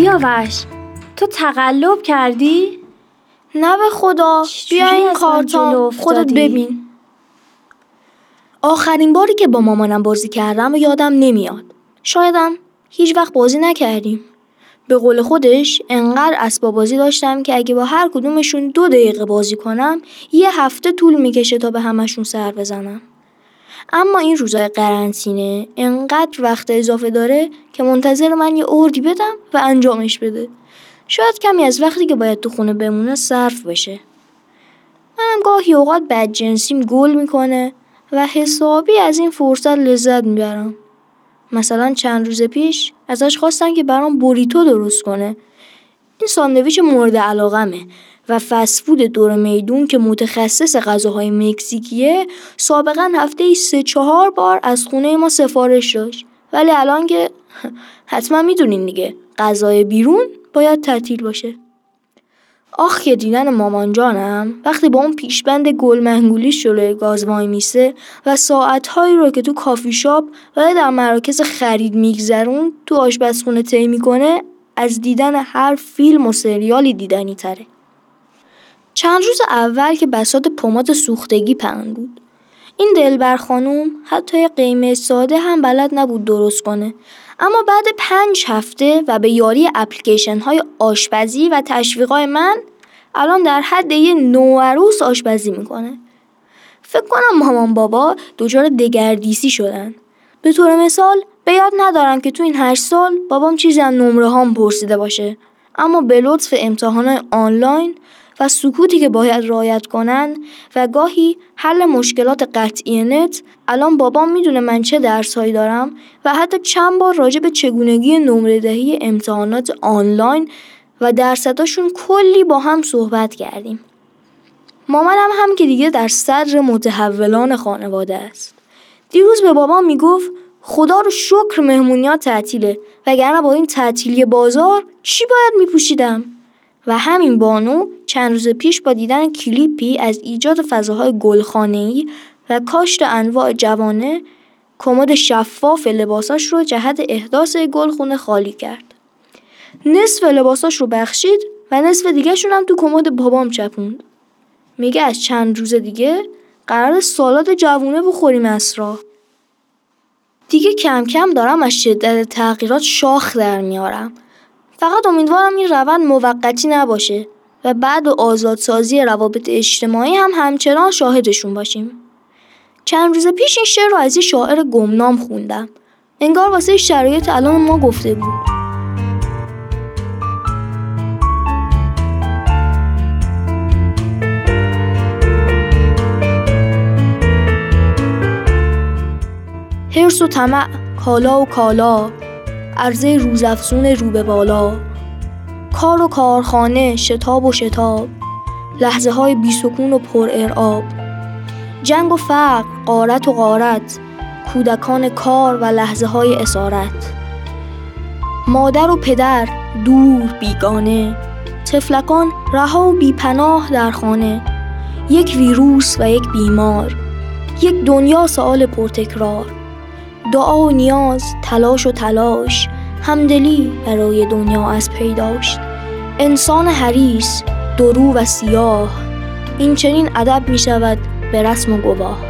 سیاوش تو تقلب کردی؟ نه به خدا بیا این کارتون خودت ببین. آخرین باری که با مامانم بازی کردم و یادم نمیاد. شایدم هیچ وقت بازی نکردیم. به قول خودش انقدر اسباب بازی داشتم که اگه با هر کدومشون دو دقیقه بازی کنم یه هفته طول می‌کشه تا به همشون سر بزنم. اما این روزای قرنطینه انقدر وقت اضافه داره که منتظر من یه اردی بدم و انجامش بده. شاید کمی از وقتی که باید تو خونه بمونه صرف بشه. منم گاهی اوقات بدجنسیم گل می‌کنه و حسابی از این فرصت لذت می‌برم. مثلا چند روز پیش ازش خواستم که برام بوریتو درست کنه. این ساندویچ مورد علاقمه. و فسفود دور میدون که متخصص غذاهای مکزیکیه سابقا هفته ای سه چهار بار از خونه ما سفارش داشت. ولی الان که حتما می‌دونین دیگه غذای بیرون باید تعطیل باشه. آخ که دیدن مامان جانم وقتی با اون پیشبند گل منگولی جلوی گاز میسه و ساعتهایی رو که تو کافی شاپ و در مراکز خرید میگذرون تو آشپزخونه طی می‌کنه از دیدن هر فیلم و سریالی دیدنی تره. چند روز اول که بسات پماد سوختگی پهن بود. این دلبر خانوم حتی قیمه ساده هم بلد نبود درست کنه. اما بعد پنج هفته و به یاری اپلیکیشن های آشپزی و تشویقای من الان در حد یه نوعروس آشپزی می‌کنه. فکر کنم مامان بابا دچار دگردیسی شدن. به طور مثال به یاد ندارم که تو این هشت سال بابام چیزی از نمره هام پرسیده باشه. اما به لطف امتحان آنلاین و سکوتی که باید رعایت کنن و گاهی حل مشکلات قطعی نت الان بابام می‌دونه من چه درسهایی دارم و حتی چند بار راجع به چگونگی نمره دهی امتحانات آنلاین و درصداشون کلی با هم صحبت کردیم. مامانم هم که دیگه در صدر متحولان خانواده است. دیروز به بابام می‌گفت خدا رو شکر مهمونیات تعطیله وگرنه با این تعطیلی بازار چی باید میپوشیدم؟ و همین بانو چند روز پیش با دیدن کلیپی از ایجاد فضاهای گلخانه‌ای و کاشت انواع جوانه کمد شفاف لباساش رو جهت احداث گلخونه خالی کرد. نصف لباساش رو بخشید و نصف دیگهشون هم تو کمد بابام چپوند. میگه از چند روز دیگه قرار سالاد جوونه بخوریم اسرا. دیگه کم کم دارم از شدت تغییرات شاخ در میارم فقط امیدوارم این روند موقتی نباشه و بعد و آزادسازی روابط اجتماعی هم همچنان شاهدشون باشیم. چند روز پیش این شعر رو از این شاعر گمنام خوندم. انگار واسه شرایط الان ما گفته بود. هرس و طمع کالا و کالا عرضه روزافزون رو به بالا. کار و کارخانه شتاب و شتاب. لحظه های بیسکون و پر ارعاب. جنگ و فقر قارت و قارت کودکان کار و لحظه های اسارت. مادر و پدر دور بیگانه. تفلکان رها و بیپناه در خانه. یک ویروس و یک بیمار. یک دنیا سوال پرتکرار. دعا و نیاز تلاش و تلاش همدلی برای دنیا از پیداشت انسان حریس درو و سیاه این چنین ادب می شود به رسم و گواه.